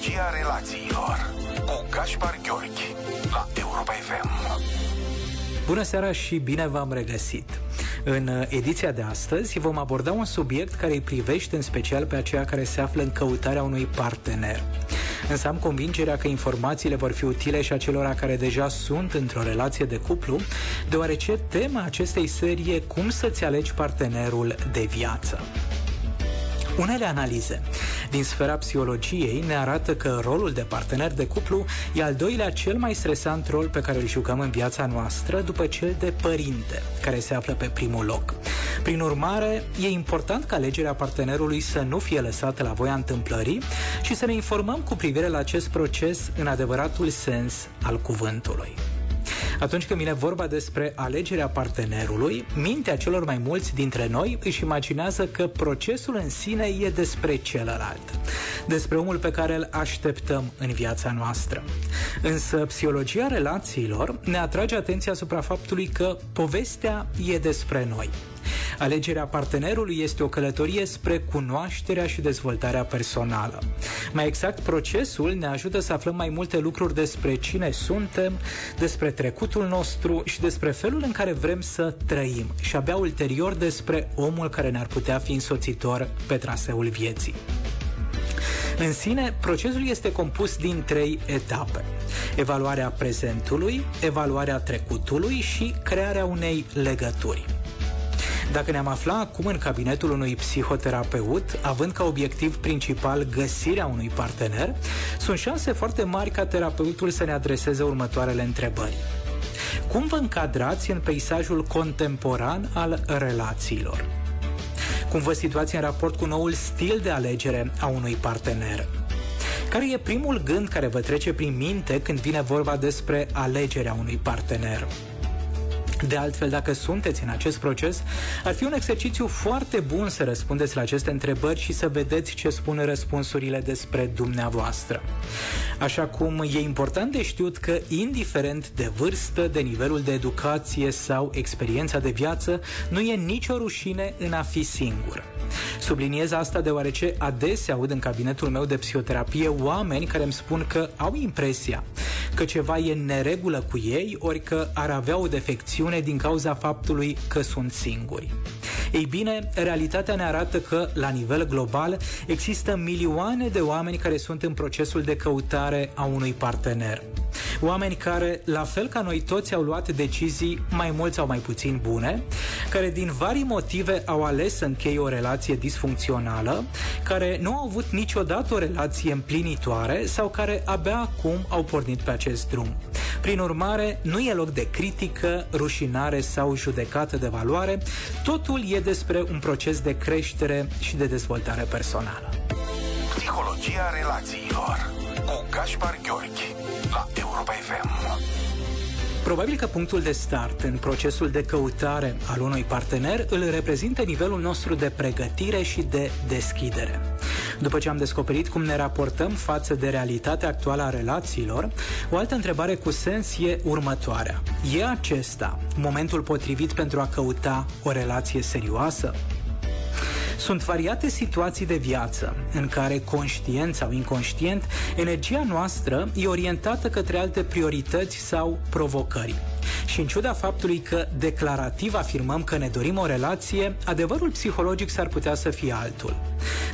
Psihologia relațiilor cu Gaspar Gheorghi la Europa FM. Bună seara și bine v-am regăsit! În ediția de astăzi vom aborda un subiect care îi privește în special pe aceia care se află în căutarea unui partener. Însă am convingerea că informațiile vor fi utile și acelora care deja sunt într-o relație de cuplu, deoarece tema acestei serii e cum să-ți alegi partenerul de viață. Unele analize din sfera psihologiei ne arată că rolul de partener de cuplu e al doilea cel mai stresant rol pe care îl jucăm în viața noastră după cel de părinte, care se află pe primul loc. Prin urmare, e important ca alegerea partenerului să nu fie lăsată la voia întâmplării și să ne informăm cu privire la acest proces în adevăratul sens al cuvântului. Atunci când vine vorba despre alegerea partenerului, mintea celor mai mulți dintre noi își imaginează că procesul în sine e despre celălalt, despre omul pe care îl așteptăm în viața noastră. Însă psihologia relațiilor ne atrage atenția asupra faptului că povestea e despre noi. Alegerea partenerului este o călătorie spre cunoașterea și dezvoltarea personală. Mai exact, procesul ne ajută să aflăm mai multe lucruri despre cine suntem, despre trecutul nostru și despre felul în care vrem să trăim și abia ulterior despre omul care ne-ar putea fi însoțitor pe traseul vieții. În sine, procesul este compus din trei etape. Evaluarea prezentului, evaluarea trecutului și crearea unei legături. Dacă ne-am afla acum în cabinetul unui psihoterapeut, având ca obiectiv principal găsirea unui partener, sunt șanse foarte mari ca terapeutul să ne adreseze următoarele întrebări. Cum vă încadrați în peisajul contemporan al relațiilor? Cum vă situați în raport cu noul stil de alegere a unui partener? Care e primul gând care vă trece prin minte când vine vorba despre alegerea unui partener? De altfel, dacă sunteți în acest proces, ar fi un exercițiu foarte bun să răspundeți la aceste întrebări și să vedeți ce spun răspunsurile despre dumneavoastră. Așa cum e important de știut că, indiferent de vârstă, de nivelul de educație sau experiența de viață, nu e nicio rușine în a fi singur. Subliniez asta deoarece adesea aud în cabinetul meu de psihoterapie oameni care îmi spun că au impresia că ceva e în neregulă cu ei, ori că ar avea o defecțiune din cauza faptului că sunt singuri. Ei bine, realitatea ne arată că, la nivel global, există milioane de oameni care sunt în procesul de căutare a unui partener. Oameni care, la fel ca noi toți, au luat decizii mai mult sau mai puțin bune, care din vari motive au ales să încheie o relație disfuncțională, care nu au avut niciodată o relație împlinitoare sau care abia acum au pornit pe acest drum. Prin urmare, nu e loc de critică, rușinare sau judecată de valoare, totul e despre un proces de creștere și de dezvoltare personală. Psihologia relațiilor cu Gaspar Gheorghi la Europa FM. Probabil că punctul de start în procesul de căutare al unui partener îl reprezintă nivelul nostru de pregătire și de deschidere. După ce am descoperit cum ne raportăm față de realitatea actuală a relațiilor, o altă întrebare cu sens e următoarea. E acesta momentul potrivit pentru a căuta o relație serioasă? Sunt variate situații de viață în care, conștient sau inconștient, energia noastră e orientată către alte priorități sau provocări. Și în ciuda faptului că declarativ afirmăm că ne dorim o relație, adevărul psihologic s-ar putea să fie altul.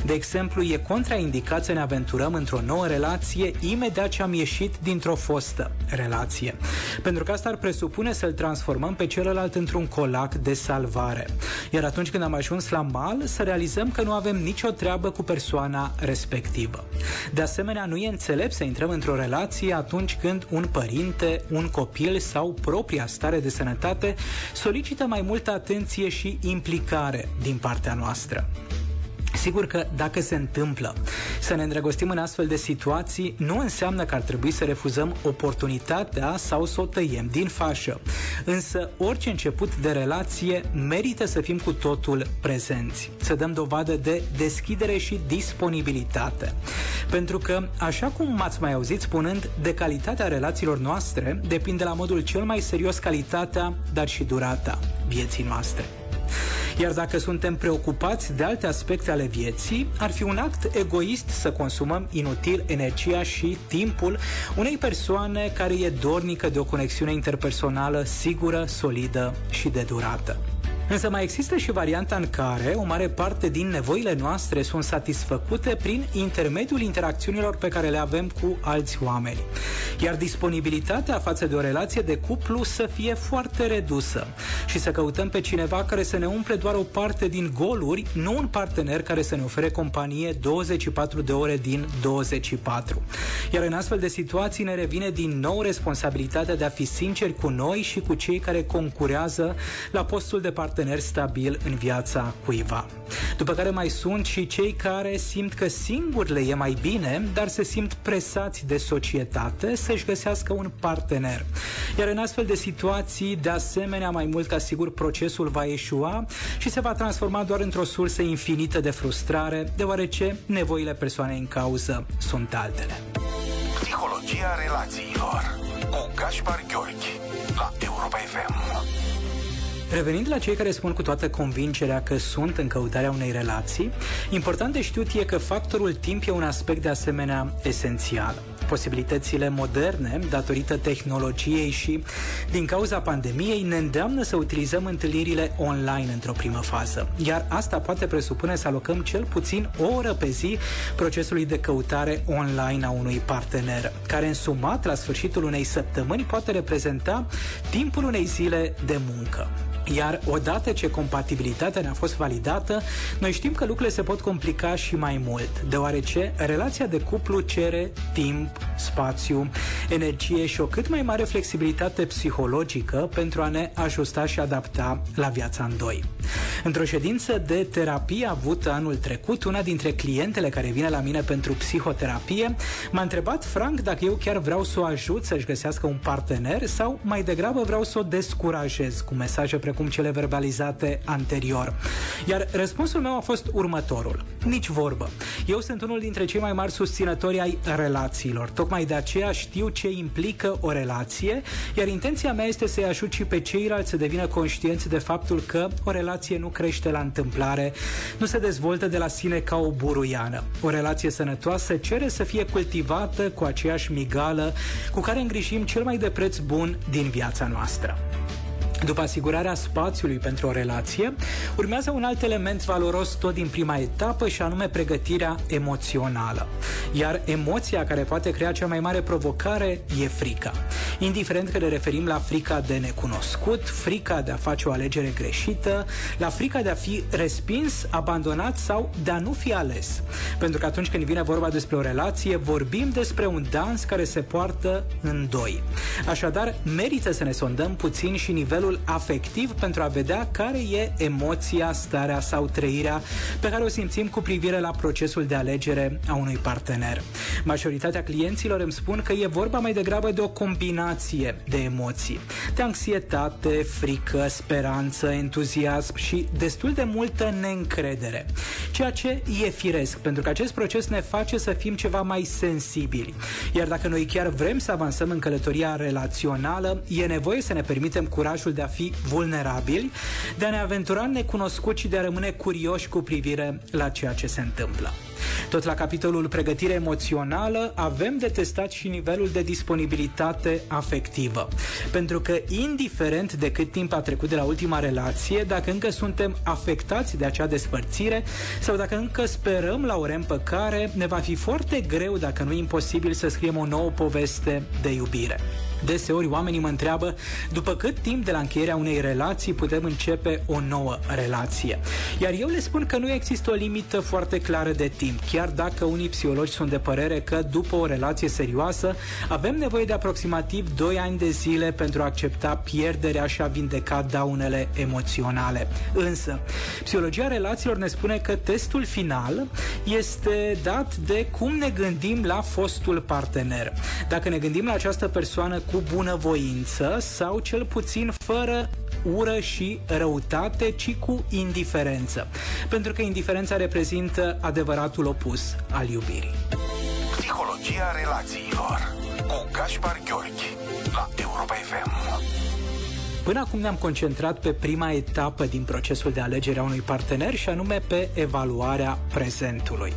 De exemplu, e contraindicat să ne aventurăm într-o nouă relație imediat ce am ieșit dintr-o fostă relație. Pentru că asta ar presupune să-l transformăm pe celălalt într-un colac de salvare. Iar atunci când am ajuns la mal, să realizăm că nu avem nicio treabă cu persoana respectivă. De asemenea, nu e înțelept să intrăm într-o relație atunci când un părinte, un copil sau propria stare de sănătate solicită mai multă atenție și implicare din partea noastră. Sigur că dacă se întâmplă să ne îndrăgostim în astfel de situații, nu înseamnă că ar trebui să refuzăm oportunitatea sau să o tăiem din fașă. Însă orice început de relație merită să fim cu totul prezenți, să dăm dovadă de deschidere și disponibilitate. Pentru că, așa cum m-ați mai auzit spunând, de calitatea relațiilor noastre depinde la modul cel mai serios calitatea, dar și durata vieții noastre. Iar dacă suntem preocupați de alte aspecte ale vieții, ar fi un act egoist să consumăm inutil energia și timpul unei persoane care e dornică de o conexiune interpersonală sigură, solidă și de durată. Însă mai există și varianta în care o mare parte din nevoile noastre sunt satisfăcute prin intermediul interacțiunilor pe care le avem cu alți oameni. Iar disponibilitatea față de o relație de cuplu să fie foarte redusă și să căutăm pe cineva care să ne umple doar o parte din goluri, nu un partener care să ne ofere companie 24 de ore din 24. Iar în astfel de situații ne revine din nou responsabilitatea de a fi sinceri cu noi și cu cei care concurează la postul de partener partener stabil în viața cuiva. După care mai sunt și cei care simt că singur le e mai bine, dar se simt presați de societate să-și găsească un partener. Iar în astfel de situații, de asemenea, mai mult ca sigur, procesul va eșua și se va transforma doar într-o sursă infinită de frustrare, deoarece nevoile persoanei în cauză sunt altele. Psihologia relațiilor cu Gaspar Gheorghi la Europa FM. Revenind la cei care spun cu toată convingerea că sunt în căutarea unei relații, important de știut e că factorul timp e un aspect de asemenea esențial. Posibilitățile moderne, datorită tehnologiei și din cauza pandemiei, ne îndeamnă să utilizăm întâlnirile online într-o primă fază. Iar asta poate presupune să alocăm cel puțin o oră pe zi procesului de căutare online a unui partener, care însumat la sfârșitul unei săptămâni poate reprezenta timpul unei zile de muncă. Iar odată ce compatibilitatea ne-a fost validată, noi știm că lucrurile se pot complica și mai mult, deoarece relația de cuplu cere timp, spațiu, energie și o cât mai mare flexibilitate psihologică pentru a ne ajusta și adapta la viața în doi. Într-o ședință de terapie avută anul trecut, una dintre clientele care vine la mine pentru psihoterapie m-a întrebat franc dacă eu chiar vreau să o ajut să-și găsească un partener sau mai degrabă vreau să o descurajez cu mesaje precum precum cele verbalizate anterior. Iar răspunsul meu a fost următorul. Nici vorbă. Eu sunt unul dintre cei mai mari susținători ai relațiilor. Tocmai de aceea știu ce implică o relație, iar intenția mea este să-i ajut și pe ceilalți să devină conștienți de faptul că o relație nu crește la întâmplare, nu se dezvoltă de la sine ca o buruiană. O relație sănătoasă cere să fie cultivată cu aceeași migală cu care îngrijim cel mai de preț bun din viața noastră. După asigurarea spațiului pentru o relație, urmează un alt element valoros tot din prima etapă și anume pregătirea emoțională. Iar emoția care poate crea cea mai mare provocare e frica. Indiferent că ne referim la frica de necunoscut, frica de a face o alegere greșită, la frica de a fi respins, abandonat sau de a nu fi ales. Pentru că atunci când vine vorba despre o relație, vorbim despre un dans care se poartă în doi. Așadar, merită să ne sondăm puțin și nivelul nivelul afectiv pentru a vedea care e emoția, starea sau trăirea pe care o simțim cu privire la procesul de alegere a unui partener. Majoritatea clienților îmi spun că e vorba mai degrabă de o combinație de emoții, de anxietate, frică, speranță, entuziasm și destul de multă neîncredere. Ceea ce e firesc, pentru că acest proces ne face să fim ceva mai sensibili. Iar dacă noi chiar vrem să avansăm în călătoria relațională, e nevoie să ne permitem curajul de a fi vulnerabili, de a ne aventura în necunoscut și de a rămâne curioși cu privire la ceea ce se întâmplă. Tot la capitolul pregătire emoțională avem de testat și nivelul de disponibilitate afectivă. Pentru că indiferent de cât timp a trecut de la ultima relație, dacă încă suntem afectați de acea despărțire sau dacă încă sperăm la o reîmpăcare, ne va fi foarte greu, dacă nu imposibil, să scriem o nouă poveste de iubire. Deseori oamenii mă întreabă după cât timp de la încheierea unei relații putem începe o nouă relație. Iar eu le spun că nu există o limită foarte clară de timp, chiar dacă unii psihologi sunt de părere că după o relație serioasă avem nevoie de aproximativ 2 ani de zile pentru a accepta pierderea și a vindeca daunele emoționale. Însă, psihologia relațiilor ne spune că testul final este dat de cum ne gândim la fostul partener. Dacă ne gândim la această persoană cu bunăvoință sau cel puțin fără ură și răutate, ci cu indiferență. Pentru că indiferența reprezintă adevăratul opus al iubirii. Psihologia relațiilor cu Gaspar Gheorghi la Europa FM. Până acum ne-am concentrat pe prima etapă din procesul de alegere a unui partener și anume pe evaluarea prezentului.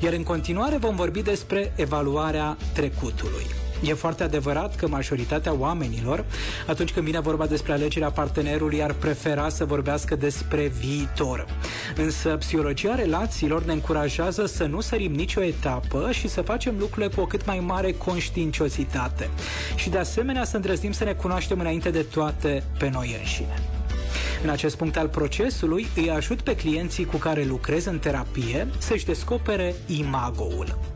Iar în continuare vom vorbi despre evaluarea trecutului. E foarte adevărat că majoritatea oamenilor, atunci când vine vorba despre alegerea partenerului, ar prefera să vorbească despre viitor. Însă psihologia relațiilor ne încurajează să nu sărim nicio etapă și să facem lucrurile cu o cât mai mare conștiinciozitate. Și de asemenea să îndrăznim să ne cunoaștem înainte de toate pe noi înșine. În acest punct al procesului îi ajut pe clienții cu care lucrez în terapie să-și descopere imagoul.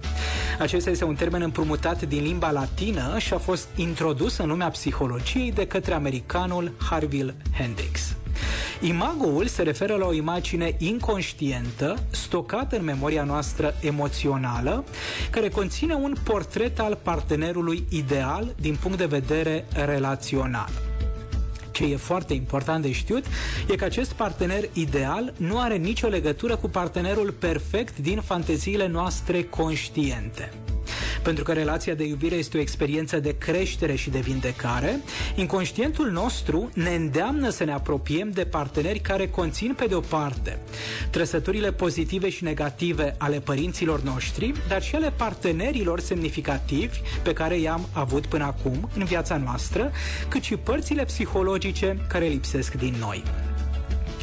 Acesta este un termen împrumutat din limba latină și a fost introdus în lumea psihologiei de către americanul Harville Hendrix. Imagoul se referă la o imagine inconștientă, stocată în memoria noastră emoțională, care conține un portret al partenerului ideal din punct de vedere relațional. Ce e foarte important de știut e că acest partener ideal nu are nicio legătură cu partenerul perfect din fanteziile noastre conștiente. Pentru că relația de iubire este o experiență de creștere și de vindecare, inconștientul nostru ne îndeamnă să ne apropiem de parteneri care conțin pe de o parte trăsăturile pozitive și negative ale părinților noștri, dar și ale partenerilor semnificativi pe care i-am avut până acum în viața noastră, cât și părțile psihologice care lipsesc din noi.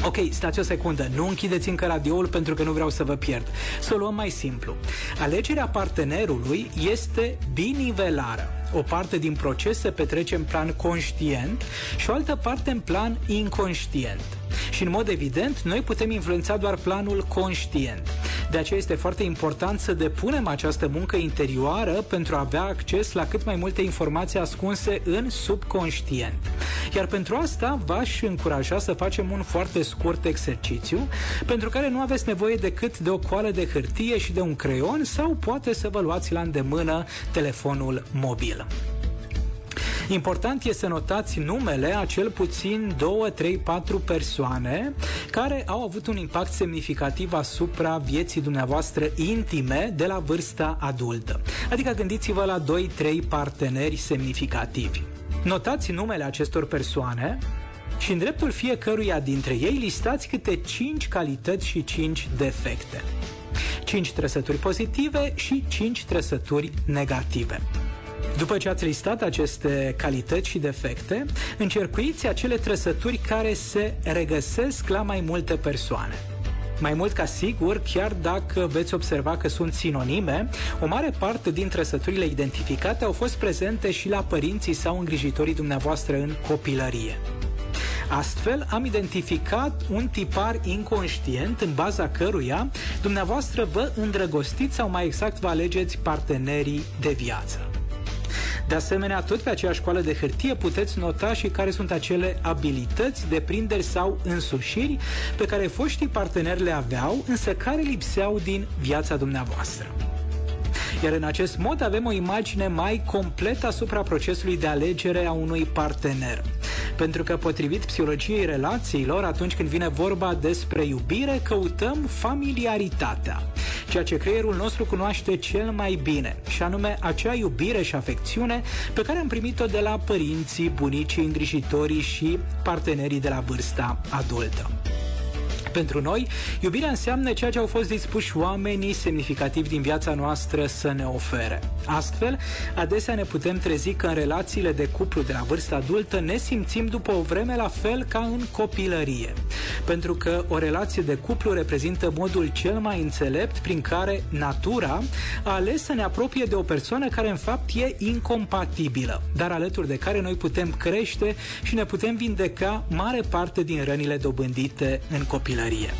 Ok, stați o secundă, nu închideți încă radioul pentru că nu vreau să vă pierd. Să o luăm mai simplu. Alegerea partenerului este binivelară. O parte din proces se petrece în plan conștient și o altă parte în plan inconștient. Și în mod evident, noi putem influența doar planul conștient. De aceea este foarte important să depunem această muncă interioară pentru a avea acces la cât mai multe informații ascunse în subconștient. Iar pentru asta v-aș încuraja să facem un foarte scurt exercițiu, pentru care nu aveți nevoie decât de o coală de hârtie și de un creion sau poate să vă luați la îndemână telefonul mobil. Important este să notați numele a cel puțin 2, 3, 4 persoane care au avut un impact semnificativ asupra vieții dumneavoastră intime de la vârsta adultă. Adică gândiți-vă la 2-3 parteneri semnificativi. Notați numele acestor persoane și în dreptul fiecăruia dintre ei listați câte 5 calități și 5 defecte. 5 trăsături pozitive și 5 trăsături negative. După ce ați listat aceste calități și defecte, încercuiți acele trăsături care se regăsesc la mai multe persoane. Mai mult ca sigur, chiar dacă veți observa că sunt sinonime, o mare parte din trăsăturile identificate au fost prezente și la părinții sau îngrijitorii dumneavoastră în copilărie. Astfel, am identificat un tipar inconștient în baza căruia dumneavoastră vă îndrăgostiți sau mai exact vă alegeți partenerii de viață. De asemenea, tot pe aceeași școală de hârtie puteți nota și care sunt acele abilități, deprinderi sau însușiri pe care foștii parteneri le aveau, însă care lipseau din viața dumneavoastră. Iar în acest mod avem o imagine mai completă asupra procesului de alegere a unui partener. Pentru că, potrivit psihologiei relațiilor, atunci când vine vorba despre iubire, căutăm familiaritatea, ceea ce creierul nostru cunoaște cel mai bine, și anume acea iubire și afecțiune pe care am primit-o de la părinții, bunicii, îngrijitorii și partenerii de la vârsta adultă. Pentru noi, iubirea înseamnă ceea ce au fost dispuși oamenii semnificativi din viața noastră să ne ofere. Astfel, adesea ne putem trezi că în relațiile de cuplu de la vârsta adultă ne simțim după o vreme la fel ca în copilărie. Pentru că o relație de cuplu reprezintă modul cel mai înțelept prin care natura a ales să ne apropie de o persoană care în fapt e incompatibilă, dar alături de care noi putem crește și ne putem vindeca mare parte din rănile dobândite în copilărie copilărie.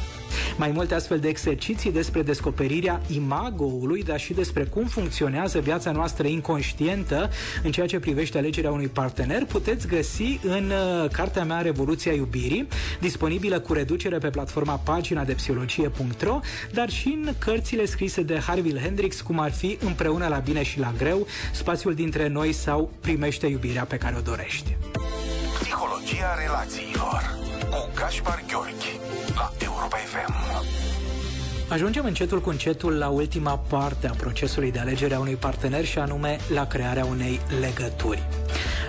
Mai multe astfel de exerciții despre descoperirea imagoului, dar și despre cum funcționează viața noastră inconștientă în ceea ce privește alegerea unui partener puteți găsi în uh, cartea mea Revoluția Iubirii, disponibilă cu reducere pe platforma pagina de psihologie.ro, dar și în cărțile scrise de Harville Hendrix, cum ar fi Împreună la bine și la greu, spațiul dintre noi sau primește iubirea pe care o dorești. Psihologia relațiilor cu Gaspar Gheorghi la Europa FM. Ajungem încetul cu încetul la ultima parte a procesului de alegere a unui partener și anume la crearea unei legături.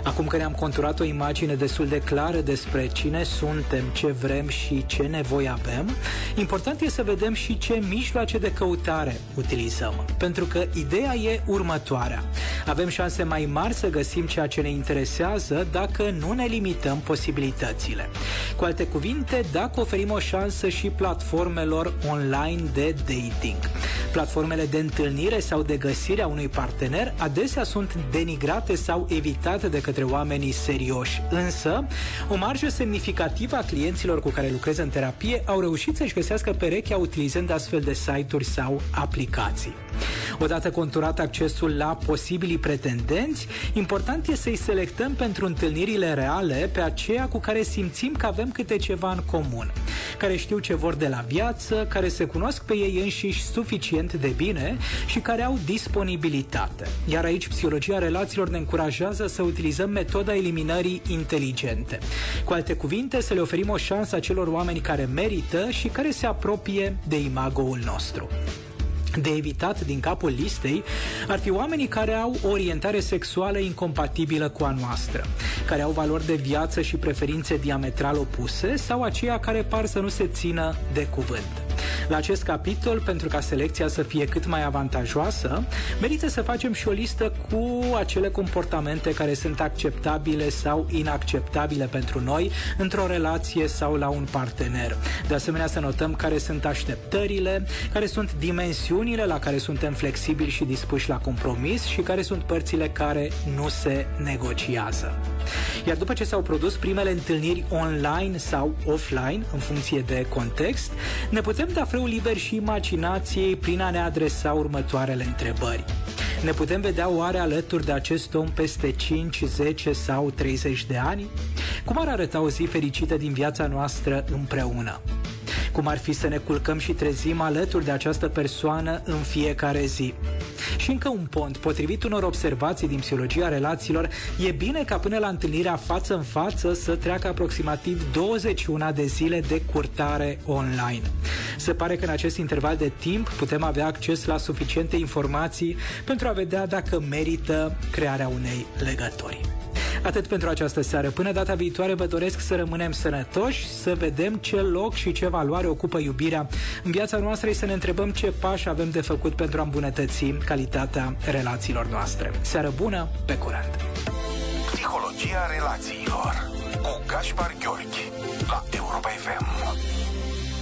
Acum că ne-am conturat o imagine destul de clară despre cine suntem, ce vrem și ce nevoi avem, important e să vedem și ce mijloace de căutare utilizăm. Pentru că ideea e următoarea. Avem șanse mai mari să găsim ceea ce ne interesează dacă nu ne limităm posibilitățile. Cu alte cuvinte, dacă oferim o șansă și platformelor online de dating. Platformele de întâlnire sau de găsire a unui partener adesea sunt denigrate sau evitate de către oamenii serioși. Însă, o marjă semnificativă a clienților cu care lucrez în terapie au reușit să-și găsească perechea utilizând astfel de site-uri sau aplicații. Odată conturat accesul la posibilii pretendenți, important e să-i selectăm pentru întâlnirile reale pe aceea cu care simțim că avem câte ceva în comun, care știu ce vor de la viață, care se cunosc pe ei înșiși suficient de bine și care au disponibilitate. Iar aici psihologia relațiilor ne încurajează să utilizăm metoda eliminării inteligente. Cu alte cuvinte, să le oferim o șansă acelor oameni care merită și care se apropie de imagoul nostru de evitat din capul listei ar fi oamenii care au o orientare sexuală incompatibilă cu a noastră, care au valori de viață și preferințe diametral opuse sau aceia care par să nu se țină de cuvânt. La acest capitol, pentru ca selecția să fie cât mai avantajoasă, merită să facem și o listă cu acele comportamente care sunt acceptabile sau inacceptabile pentru noi într-o relație sau la un partener. De asemenea, să notăm care sunt așteptările, care sunt dimensiunile la care suntem flexibili și dispuși la compromis și care sunt părțile care nu se negociază. Iar după ce s-au produs primele întâlniri online sau offline, în funcție de context, ne putem da frâu liber și imaginației prin a ne adresa următoarele întrebări. Ne putem vedea oare alături de acest om peste 5, 10 sau 30 de ani? Cum ar arăta o zi fericită din viața noastră împreună? Cum ar fi să ne culcăm și trezim alături de această persoană în fiecare zi? Și încă un pont, potrivit unor observații din psihologia relațiilor, e bine ca până la întâlnirea față în față să treacă aproximativ 21 de zile de curtare online. Se pare că în acest interval de timp putem avea acces la suficiente informații pentru a vedea dacă merită crearea unei legături. Atât pentru această seară. Până data viitoare vă doresc să rămânem sănătoși, să vedem ce loc și ce valoare ocupă iubirea în viața noastră și să ne întrebăm ce pași avem de făcut pentru a îmbunătăți calitatea relațiilor noastre. Seară bună, pe curând! Psihologia relațiilor cu Gaspar Gheorghi la Europa FM.